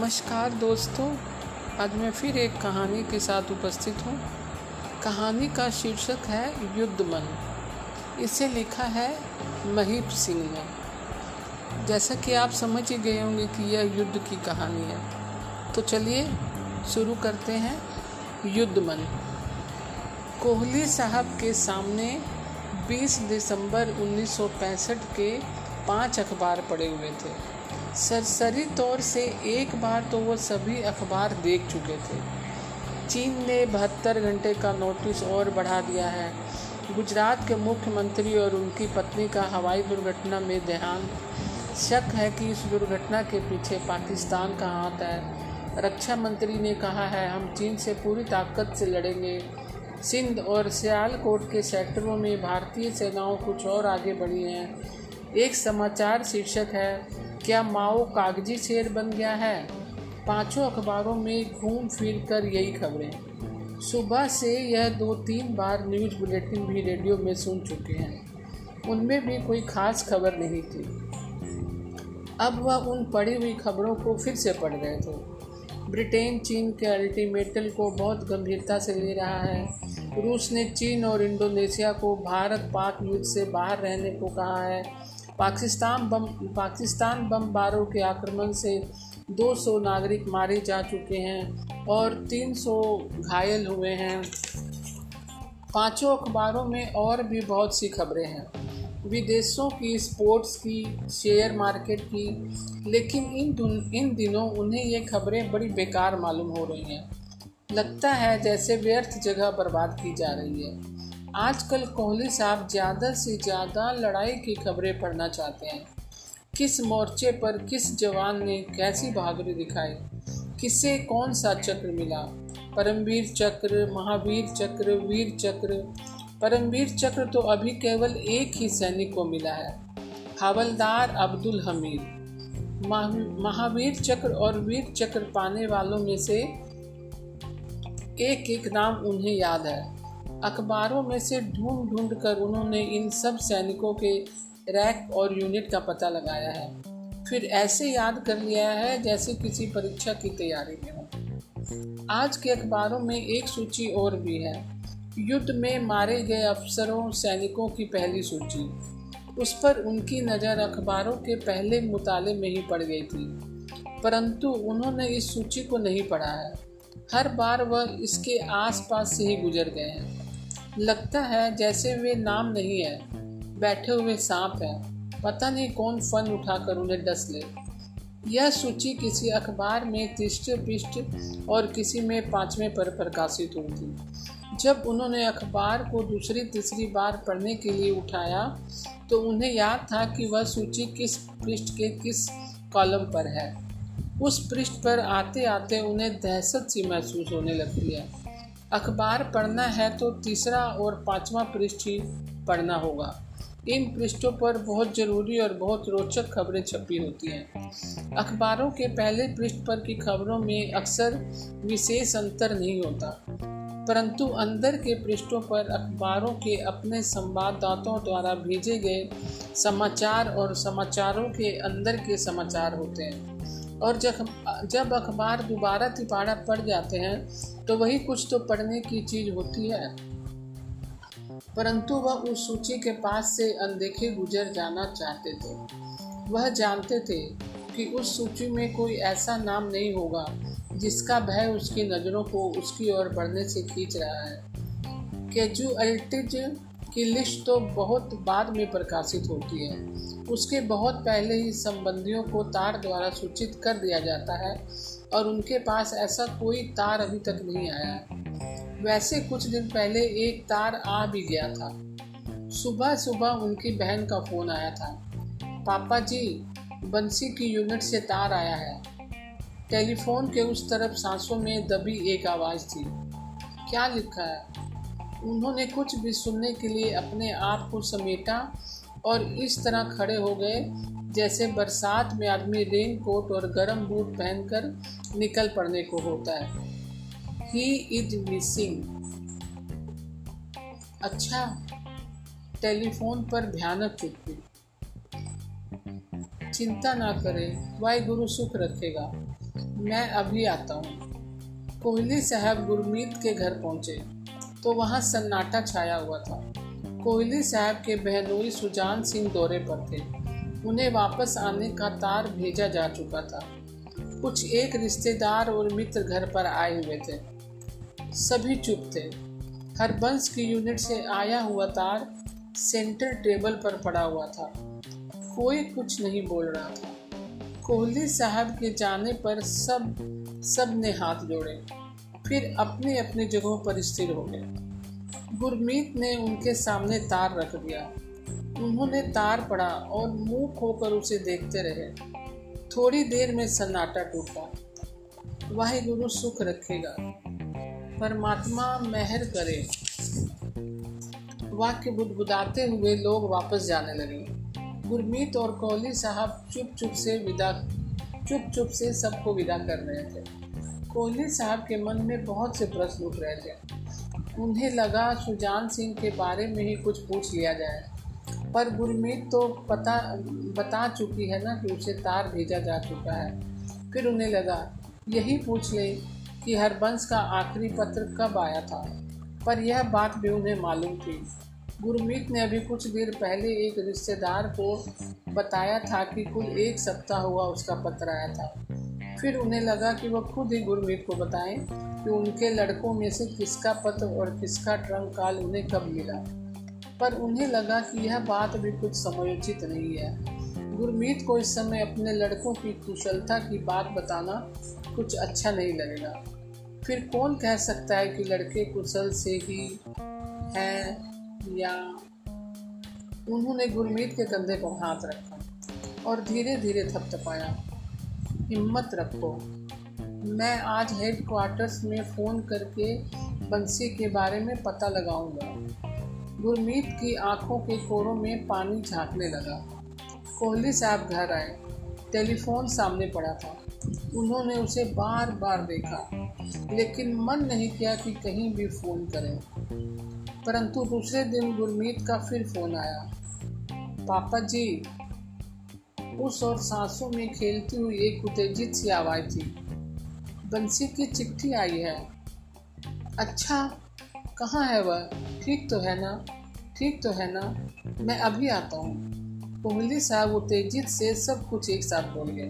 नमस्कार दोस्तों। आज मैं फिर एक कहानी के साथ उपस्थित हूँ। कहानी का शीर्षक है युद्धमन। इसे लिखा है महीप सिंह ने। जैसा कि आप समझ ही गए होंगे कि यह युद्ध की कहानी है। तो चलिए शुरू करते हैं युद्धमन। कोहली साहब के सामने 20 दिसंबर 1965 के पाँच अखबार पड़े हुए थे। सरसरी तौर से एक बार तो वो सभी अखबार देख चुके थे। चीन ने बहत्तर घंटे का नोटिस और बढ़ा दिया है। गुजरात के मुख्यमंत्री और उनकी पत्नी का हवाई दुर्घटना में देहांत। शक है कि इस दुर्घटना के पीछे पाकिस्तान का हाथ है। रक्षा मंत्री ने कहा है, हम चीन से पूरी ताकत से लड़ेंगे। सिंध और सियालकोट के सेक्टरों में भारतीय सेनाओं कुछ और आगे बढ़ी हैं। एक समाचार शीर्षक है क्या माओ कागज़ी शेर बन गया है? पाँचों अखबारों में घूम फिर कर यही खबरें। सुबह से यह दो तीन बार न्यूज़ बुलेटिन भी रेडियो में सुन चुके हैं। उनमें भी कोई खास खबर नहीं थी। अब वह उन पढ़ी हुई खबरों को फिर से पढ़ रहे थे। ब्रिटेन, चीन के अल्टीमेटल को बहुत गंभीरता से ले रहा है। रूस ने चीन और इंडोनेशिया को भारत पाक युद्ध से बाहर रहने को कहा है। पाकिस्तान बम, पाकिस्तान बमबारों के आक्रमण से 200 नागरिक मारे जा चुके हैं और 300 घायल हुए हैं। पाँचों अखबारों में और भी बहुत सी खबरें हैं। विदेशों की स्पोर्ट्स की, शेयर मार्केट की, लेकिन इन इन दिनों उन्हें ये खबरें बड़ी बेकार मालूम हो रही हैं। लगता है जैसे व्यर्थ जगह बर्बाद की जा रही है। आजकल कोहली साहब ज़्यादा से ज़्यादा लड़ाई की खबरें पढ़ना चाहते हैं। किस मोर्चे पर किस जवान ने कैसी बहादुरी दिखाई? किसे कौन सा चक्र मिला? परमवीर चक्र, महावीर चक्र, वीर चक्र। परमवीर चक्र तो अभी केवल एक ही सैनिक को मिला है, हवलदार अब्दुल हमीद। महावीर चक्र और वीर चक्र पाने वालों में से एक एक नाम उन्हें याद है। अखबारों में से ढूंढ ढूंढ कर उन्होंने इन सब सैनिकों के रैक और यूनिट का पता लगाया है। फिर ऐसे याद कर लिया है जैसे किसी परीक्षा की तैयारी में हो। आज के अखबारों में एक सूची और भी है। युद्ध में मारे गए अफसरों, सैनिकों की पहली सूची। उस पर उनकी नज़र अखबारों के पहले मुताले में ही पड़ गई थी। परंतु उन्होंने इस सूची को नहीं पढ़ा है। हर बार वह इसके आसपास से ही गुजर गए हैं। लगता है जैसे वे नाम नहीं है, बैठे हुए सांप हैं। पता नहीं कौन फन उठाकर उन्हें डस ले। यह सूची किसी अखबार में तीसरे पृष्ठ और किसी में पाँचवें पर प्रकाशित हुई थी जब उन्होंने अखबार को दूसरी तीसरी बार पढ़ने के लिए उठाया तो उन्हें याद था कि वह सूची किस पृष्ठ के किस कॉलम पर है। उस पृष्ठ पर आते आते उन्हें दहशत सी महसूस होने लगती है। अखबार पढ़ना है तो तीसरा और पांचवा पृष्ठ ही पढ़ना होगा। इन पृष्ठों पर बहुत ज़रूरी और बहुत रोचक खबरें छपी होती हैं। अखबारों के पहले पृष्ठ पर की खबरों में अक्सर विशेष अंतर नहीं होता, परंतु अंदर के पृष्ठों पर अखबारों के अपने संवाददाताओं द्वारा भेजे गए समाचार और समाचारों के अंदर के समाचार होते हैं। और जब जब अखबार दोबारा तिपाड़ा पढ़ जाते हैं तो वही कुछ तो पढ़ने की चीज़ होती है। परंतु वह उस सूची के पास से अनदेखे गुजर जाना चाहते थे। वह जानते थे कि उस सूची में कोई ऐसा नाम नहीं होगा, जिसका भय उसकी नज़रों को उसकी ओर बढ़ने से खींच रहा है। कैजुअल्टीज की लिस्ट तो बहुत बाद में प्रकाशित होती है उसके बहुत पहले ही संबंधियों को तार द्वारा सूचित कर दिया जाता है और उनके पास ऐसा कोई तार अभी तक नहीं आया है। वैसे कुछ दिन पहले एक तार आ भी गया था। सुबह सुबह उनकी बहन का फ़ोन आया था। पापा जी, बंसी की यूनिट से तार आया है। टेलीफोन के उस तरफ़ सांसों में दबी एक आवाज़ थी। क्या लिखा है? उन्होंने कुछ भी सुनने के लिए अपने आप को समेटा और इस तरह खड़े हो गए, जैसे बरसात में आदमी रेन कोट और गर्म बूट पहनकर निकल पड़ने को होता है। ही इज़ मिसिंग अच्छा टेलीफोन पर भयानक चुप्पी चिंता ना करें वाई गुरु सुख रखेगा। मैं अभी आता हूँ। कोहली साहब गुरमीत के घर पहुँचे तो वहाँ सन्नाटा छाया हुआ था। कोहली साहब के बहनोई सुजान सिंह दौरे पर थे। उन्हें वापस आने का तार भेजा जा चुका था। कुछ एक रिश्तेदार और मित्र घर पर आए हुए थे। सभी चुप थे। हरबंस की यूनिट से आया हुआ तार सेंटर टेबल पर पड़ा हुआ था। कोई कुछ नहीं बोल रहा था। कोहली साहब के जाने पर सब सबने हाथ जोड़े। फिर अपने अपने जगहों पर स्थिर हो गए। गुरमीत ने उनके सामने तार रख दिया। उन्होंने तार पड़ा और मुँह खोकर उसे देखते रहे। थोड़ी देर में सन्नाटा टूटा। वाहे गुरु सुख रखेगा। परमात्मा मेहर करे। वाक्य बुदबुदाते हुए लोग वापस जाने लगे। गुरमीत और कोहली साहब चुप चुप से विदा चुप चुप से सबको विदा कर रहे थे। कोहली साहब के मन में बहुत से प्रश्न उठ रहे थे। उन्हें लगा सुजान सिंह के बारे में ही कुछ पूछ लिया जाए। पर गुरमीत तो पता, बता चुकी है ना कि उसे तार भेजा जा चुका है। फिर उन्हें लगा, यही पूछ ले कि हरबंस का आखिरी पत्र कब आया था? पर यह बात भी उन्हें मालूम थी। गुरमीत ने अभी कुछ देर पहले एक रिश्तेदार को बताया था कि कुल एक सप्ताह हुआ उसका पत्र आया था। फिर उन्हें लगा कि वह खुद ही गुरमीत को बताएँ कि उनके लड़कों में से किसका पत्र और किसका ट्रंक काल उन्हें कब मिला। पर उन्हें लगा कि यह बात भी कुछ समयोचित नहीं है। गुरमीत को इस समय अपने लड़कों की कुशलता की बात बताना कुछ अच्छा नहीं लगेगा। फिर कौन कह सकता है कि लड़के कुशल से ही हैं या उन्होंने गुरमीत के कंधे पर हाथ रखा और धीरे धीरे थपथपाया। हिम्मत रखो। मैं आज हेड क्वार्टर्स में फ़ोन करके बंसी के बारे में पता लगाऊँगा। गुरमीत की आँखों के कोरों में पानी झांकने लगा। कोहली साहब घर आए। टेलीफोन सामने पड़ा था। उन्होंने उसे बार बार देखा, लेकिन मन नहीं किया कि कहीं भी फ़ोन करें। परंतु दूसरे दिन गुरमीत का फिर फ़ोन आया। पापा जी उस और सांसों में खेलती हुई एक उत्तेजित सी आवाज़ थी। बंसी की चिट्ठी आई है। अच्छा कहाँ है वह? ठीक तो है ना? ठीक तो है ना? मैं अभी आता हूँ। कोहली साहब उत्तेजित से सब कुछ एक साथ बोल गए।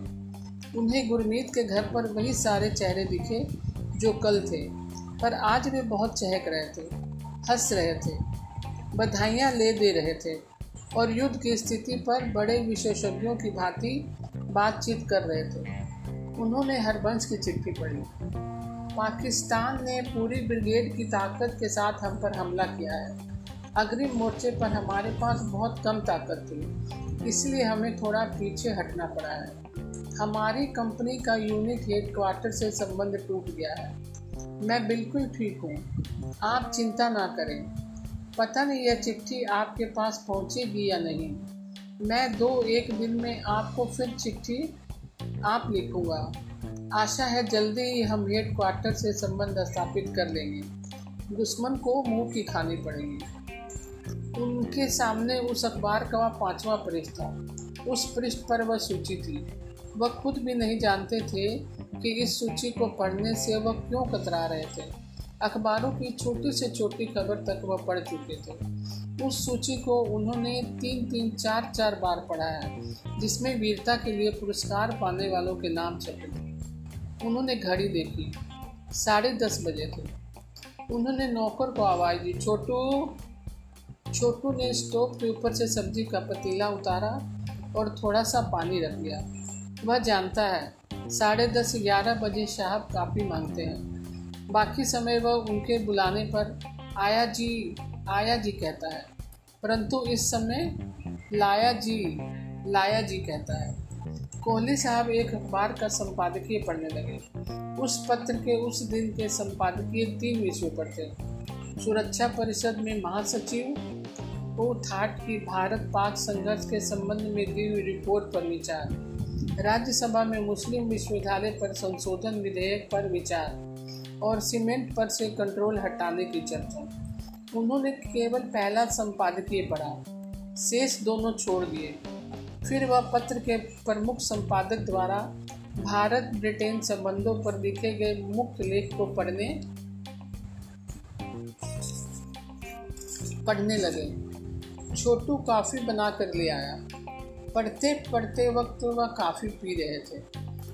उन्हें गुरमीत के घर पर वही सारे चेहरे दिखे जो कल थे, पर आज वे बहुत चहक रहे थे, हंस रहे थे, बधाइयाँ ले दे रहे थे। और युद्ध की स्थिति पर बड़े विशेषज्ञों की भांति बातचीत कर रहे थे। उन्होंने हरबंश की चिट्ठी पढ़ी। पाकिस्तान ने पूरी ब्रिगेड की ताकत के साथ हम पर हमला किया है। अग्रिम मोर्चे पर हमारे पास बहुत कम ताकत थी, इसलिए हमें थोड़ा पीछे हटना पड़ा है। हमारी कंपनी का यूनिट हेड क्वार्टर से संबंध टूट गया है। मैं बिल्कुल ठीक हूँ। आप चिंता ना करें। पता नहीं यह चिट्ठी आपके पास पहुँचेगी या नहीं। मैं दो एक दिन में आपको फिर चिट्ठी आप लिखूँगा। आशा है जल्दी ही हम हेड क्वार्टर से संबंध स्थापित कर लेंगे। दुश्मन को मुँह की खानी पड़ेगी। उनके सामने उस अखबार का पांचवा पृष्ठ था। उस पृष्ठ पर वह सूची थी। वह खुद भी नहीं जानते थे कि इस सूची को पढ़ने से वह क्यों कतरा रहे थे। अखबारों की छोटी से छोटी खबर तक वह पढ़ चुके थे। उस सूची को उन्होंने तीन तीन, चार चार बार पढ़ा है जिसमें वीरता के लिए पुरस्कार पाने वालों के नाम छपे थे। उन्होंने घड़ी देखी, साढ़े दस बजे थे। उन्होंने नौकर को आवाज़ दी, छोटू छोटू ने स्टोव के ऊपर से सब्ज़ी का पतीला उतारा और थोड़ा सा पानी रख लिया। वह जानता है, साढ़े दस, ग्यारह बजे साहब काफ़ी मांगते हैं। बाकी समय वह उनके बुलाने पर आया जी आया जी कहता है। परंतु इस समय लाया जी लाया जी कहता है। कोहली साहब एक अखबार का संपादकीय पढ़ने लगे। उस पत्र के, उस दिन के संपादकीय तीन विषयों पर थे। सुरक्षा परिषद में महासचिव को थाट की भारत पाक संघर्ष के संबंध में दी हुई रिपोर्ट पर विचार। राज्यसभा में मुस्लिम विश्वविद्यालय पर संशोधन विधेयक पर विचार। और सीमेंट पर से कंट्रोल हटाने की चर्चा उन्होंने केवल पहला संपादकीय पढ़ा, शेष दोनों छोड़ दिए। फिर वह पत्र के प्रमुख संपादक द्वारा भारत ब्रिटेन संबंधों पर लिखे गए मुख्य लेख को पढ़ने पढ़ने लगे। छोटू काफ़ी बना कर ले आया। पढ़ते पढ़ते वक्त वह काफ़ी पी रहे थे,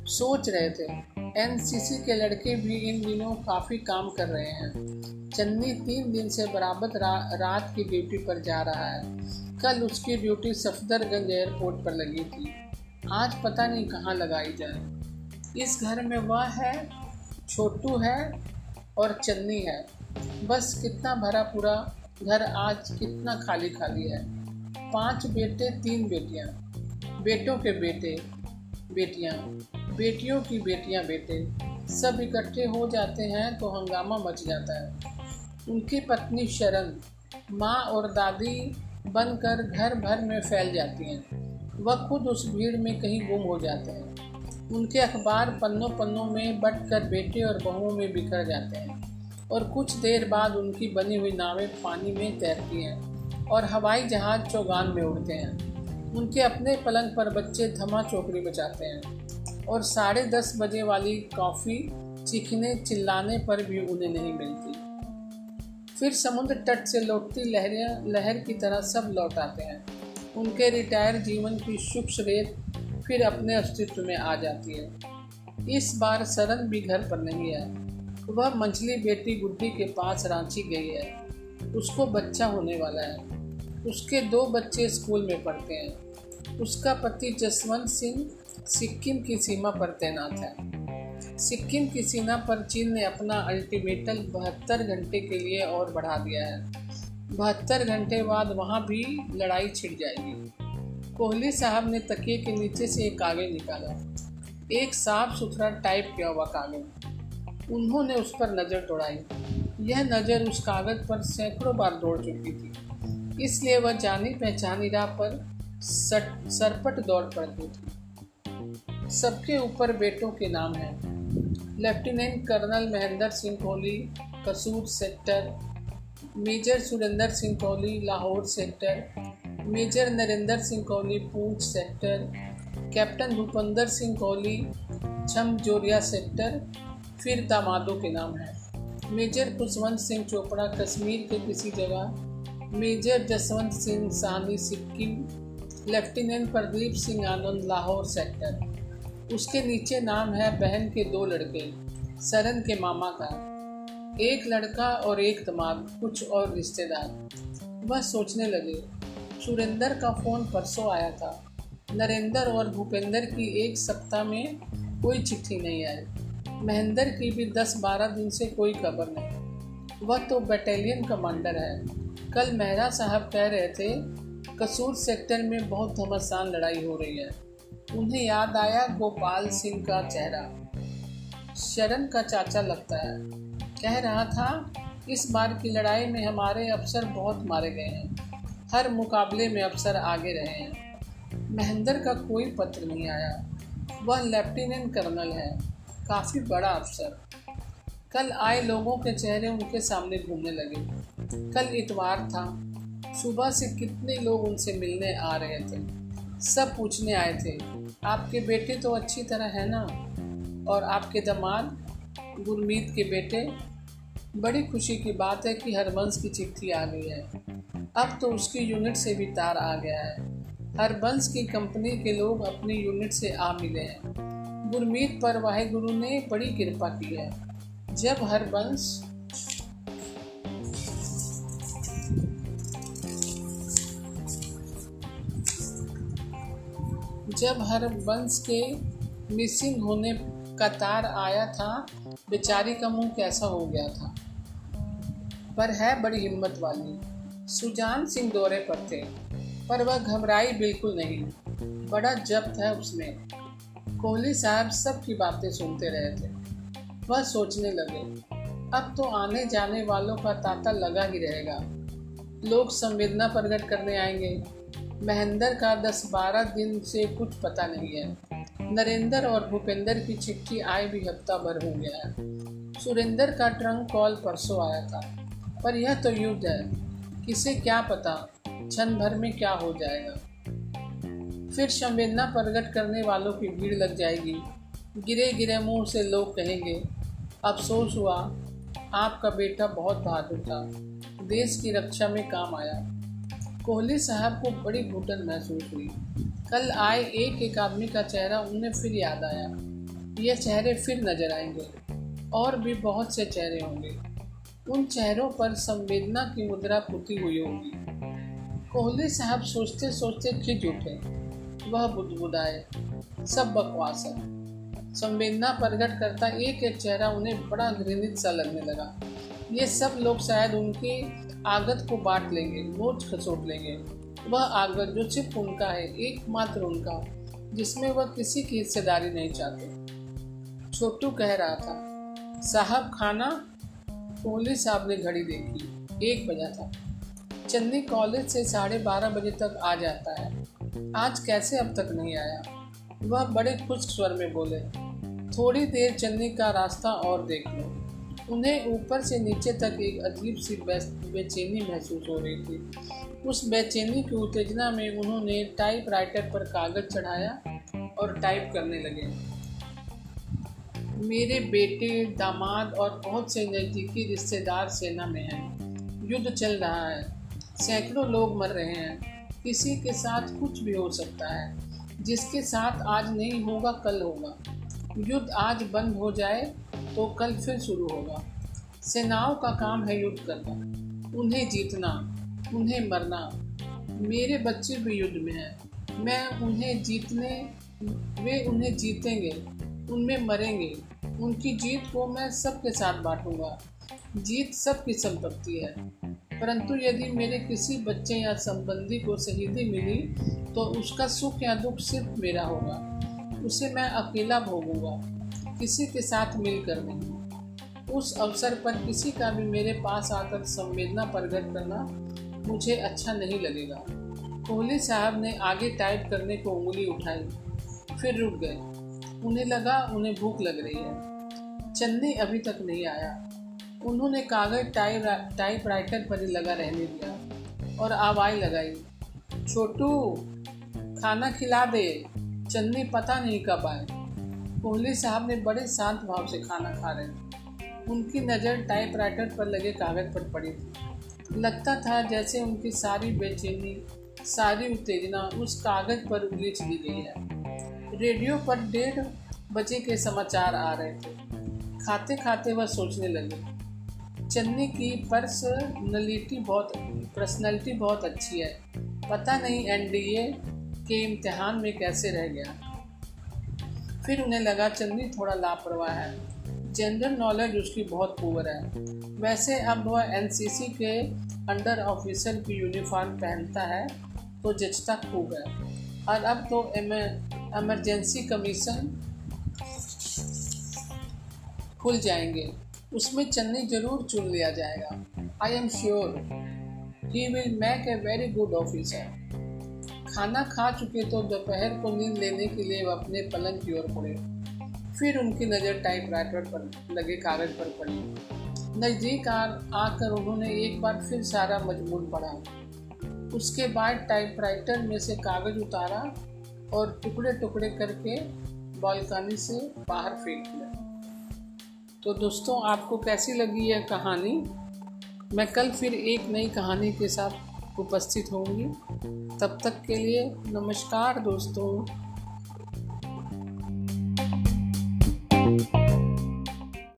सोच रहे थे। एनसीसी के लड़के भी इन दिनों काफ़ी काम कर रहे हैं। चन्नी तीन दिन से बराबर रा, रात की ड्यूटी पर जा रहा है। कल उसकी ड्यूटी सफदरगंज एयरपोर्ट पर लगी थी। आज पता नहीं कहाँ लगाई जाए। इस घर में वह है छोटू है और चन्नी है। बस कितना भरा पूरा घर आज कितना खाली खाली है। पाँच बेटे तीन बेटियाँ। बेटों के बेटे बेटियाँ। बेटियों की बेटियाँ बेटे सब इकट्ठे हो जाते हैं तो हंगामा मच जाता है। उनकी पत्नी शरण, माँ और दादी बनकर घर भर में फैल जाती हैं। वह खुद उस भीड़ में कहीं गुम हो जाते हैं। उनके अखबार पन्नों पन्नों में बट कर बेटे और बहुओं में बिखर जाते हैं और कुछ देर बाद उनकी बनी हुई नावें पानी में तैरती हैं और हवाई जहाज़ चौगान में उड़ते हैं। उनके अपने पलंग पर बच्चे धमा चौकड़ी बचाते हैं। और साढ़े दस बजे वाली कॉफ़ी चीखने चिल्लाने पर भी उन्हें नहीं मिलती। फिर समुद्र तट से लौटती लहरें, लहर की तरह सब लौट आते हैं। उनके रिटायर जीवन की शुक्ष रेत फिर अपने अस्तित्व में आ जाती है। इस बार सरन भी घर पर नहीं है। वह मंझली बेटी गुड्डी के पास रांची गई है। उसको बच्चा होने वाला है। उसके दो बच्चे स्कूल में पढ़ते हैं। उसका पति जसवंत सिंह सिक्किम की सीमा पर तैनात है। सिक्किम की सीमा पर चीन ने अपना अल्टीमेटल बहत्तर घंटे के लिए और बढ़ा दिया है। बहत्तर घंटे बाद वहाँ भी लड़ाई छिड़ जाएगी। कोहली साहब ने तकिए के नीचे से एक कागज़ निकाला। एक साफ़ सुथरा टाइप किया हुआ कागज़। उन्होंने उस पर नज़र दौड़ाई। यह नज़र उस कागज़ पर सैकड़ों बार दौड़ चुकी थी। इसलिए वह जानी पहचानी राह पर सट सरपट दौड़ पड़ती थी। सबके ऊपर बेटों के नाम हैं। Lieutenant colonel Mahendra Singh Kohli, Kasur sector, major Surendra Singh Kohli, Lahore sector, major Narendra Singh Kohli, Poonch sector, captain Bhupendra Singh Kohli, Chhamb Jaurian sector, फिर दामादों के नाम हैं। मेजर खुशवंत सिंह चोपड़ा, कश्मीर के किसी जगह। Major Jaswant Singh Sani Sikkim. Lieutenant Pradeep Singh Anand, Lahore sector. उसके नीचे नाम है बहन के दो लड़के, सरन के मामा का। एक लड़का और एक दमाद कुछ और रिश्तेदार। वह सोचने लगे, सुरेंद्र का फ़ोन परसों आया था। नरेंद्र और भूपेंद्र की एक सप्ताह में कोई चिट्ठी नहीं आई। महेंद्र की भी दस बारह दिन से कोई खबर नहीं। वह तो बटालियन कमांडर है। कल मेहरा साहब कह रहे थे, कसूर सेक्टर में बहुत घमासान लड़ाई हो रही है। उन्हें याद आया गोपाल सिंह का चेहरा। शरण का चाचा लगता है। कह रहा था, इस बार की लड़ाई में हमारे अफसर बहुत मारे गए हैं। हर मुकाबले में अफसर आगे रहे हैं। महेंद्र का कोई पत्र नहीं आया। वह लेफ्टिनेंट कर्नल है। काफ़ी बड़ा अफसर। कल आए लोगों के चेहरे उनके सामने घूमने लगे। कल इतवार था। सुबह से कितने लोग उनसे मिलने आ रहे थे। सब पूछने आए थे, आपके बेटे तो अच्छी तरह है ना? और आपके दामाद, गुरमीत के बेटे, बड़ी खुशी की बात है कि हरबंश की चिट्ठी आ गई है। अब तो उसकी यूनिट से भी तार आ गया है। हरबंश की कंपनी के लोग अपनी यूनिट से आ मिले हैं। गुरमीत पर वाहेगुरु ने बड़ी कृपा की है। जब हरबंश जब हरबंश के मिसिंग होने का तार आया था, बेचारी का मुँह कैसा हो गया था। पर है बड़ी हिम्मत वाली। सुजान सिंह दौरे पर थे, पर वह घबराई बिल्कुल नहीं। बड़ा जब्त है उसमें। कोहली साहब सबकी बातें सुनते रहे थे। वह सोचने लगे, अब तो आने जाने वालों का तांता लगा ही रहेगा। लोग संवेदना प्रकट करने आएँगे। महेंद्र का दस बारह दिन से कुछ पता नहीं है। नरेंद्र और भूपेंद्र की चिट्ठी आए भी हफ़्ता भर हो गया है। सुरेंद्र का ट्रंक कॉल परसों आया था। पर यह तो युद्ध है। किसे क्या पता, क्षण भर में क्या हो जाएगा। फिर संवेदना प्रकट करने वालों की भीड़ लग जाएगी। गिरे गिरे मुँह से लोग कहेंगे, अफसोस हुआ, आपका बेटा बहुत बहादुर था। देश की रक्षा में काम आया। कोहली साहब को बड़ी घुटन महसूस हुई। कल आए एक एक आदमी का चेहरा उन्हें फिर याद आया। ये चेहरे फिर नज़र आएँगे। और भी बहुत से चेहरे होंगे। उन चेहरों पर संवेदना की मुद्रा पुती हुई होगी। कोहली साहब सोचते सोचते खिंच उठे। वह बुदबुदाए, सब बकवास है। संवेदना प्रकट करता एक एक चेहरा उन्हें बड़ा घृणित सा लगने लगा। ये सब लोग शायद उनकी आगत को बांट लेंगे नोच खसोट लेंगे। वह आगत जो सिर्फ़ उनका है, एकमात्र उनका, जिसमें वह किसी की हिस्सेदारी नहीं चाहते। छोटू कह रहा था, साहब, खाना? कोहली साहब ने घड़ी देखी, एक बजा था। चन्नी कॉलेज से साढ़े बारह बजे तक आ जाता है। आज कैसे अब तक नहीं आया? वह बड़े खुश स्वर में बोले, थोड़ी देर चन्नी का रास्ता और देख लो। उन्हें ऊपर से नीचे तक एक अजीब सी बेचैनी महसूस हो रही थी। उस बेचैनी की उत्तेजना में उन्होंने टाइप राइटर पर कागज़ चढ़ाया और टाइप करने लगे। मेरे बेटे, दामाद और बहुत से नज़दीकी रिश्तेदार सेना में हैं। युद्ध चल रहा है। सैकड़ों लोग मर रहे हैं। किसी के साथ कुछ भी हो सकता है। जिसके साथ आज नहीं होगा, कल होगा। युद्ध आज बंद हो जाए तो कल फिर शुरू होगा। सेनाओं का काम है युद्ध करना। उन्हें जीतना, उन्हें मरना। मेरे बच्चे भी युद्ध में हैं। मैं उन्हें जीतने, वे उन्हें जीतेंगे, उनमें मरेंगे। उनकी जीत को मैं सबके साथ बांटूँगा। जीत सबकी संपत्ति है। परंतु यदि मेरे किसी बच्चे या संबंधी को शहीदी मिली तो उसका सुख या दुख सिर्फ़ मेरा होगा। उसे मैं अकेला भोगूँगा। किसी के साथ मिलकर नहीं। उस अवसर पर किसी का भी मेरे पास आकर संवेदना प्रकट करना मुझे अच्छा नहीं लगेगा। कोहली साहब ने आगे टाइप करने को उंगली उठाई, फिर रुक गए। उन्हें लगा उन्हें भूख लग रही है। चन्नी अभी तक नहीं आया। उन्होंने कागज़ टाइप टाइप राइटर पर ही लगा रहने दिया और आवाज़ लगाई, छोटू, खाना खिला दे। चन्नी पता नहीं कब आए। कोहली साहब ने बड़े शांत भाव से खाना खा रहे थे। उनकी नज़र टाइपराइटर पर लगे कागज़ पर पड़ी थी। लगता था जैसे उनकी सारी बेचैनी, सारी उत्तेजना उस कागज़ पर उलीच दी गई है। रेडियो पर डेढ़ बजे के समाचार आ रहे थे। खाते खाते वह सोचने लगे। चन्नी की पर्सनलिटी बहुत, पर्सनैलिटी बहुत अच्छी है। पता नहीं एनडीए के इम्तिहान में कैसे रह गया। फिर उन्हें लगा चंदी थोड़ा लापरवाह है। जनरल नॉलेज उसकी बहुत पुअर है। वैसे अब वह एनसीसी के अंडर ऑफिसर की यूनिफॉर्म पहनता है तो जचता खूब है। और अब तो एमरजेंसी कमीशन खुल जाएँगे। उसमें चन्नी ज़रूर चुन लिया जाएगा। I am sure he will make a very good officer खाना खा चुके तो दोपहर को नींद लेने के लिए वह अपने पलंग की ओर मुड़े फिर उनकी नज़र टाइपराइटर पर लगे कागज़ पर पड़ी। नज़दीक आकर उन्होंने एक बार फिर सारा मजमून पढ़ा। उसके बाद टाइपराइटर में से कागज़ उतारा और टुकड़े टुकड़े करके बालकनी से बाहर फेंक दिया। तो दोस्तों, आपको कैसी लगी यह कहानी? मैं कल फिर एक नई कहानी के साथ उपस्थित होंगी। तब तक के लिए नमस्कार दोस्तों।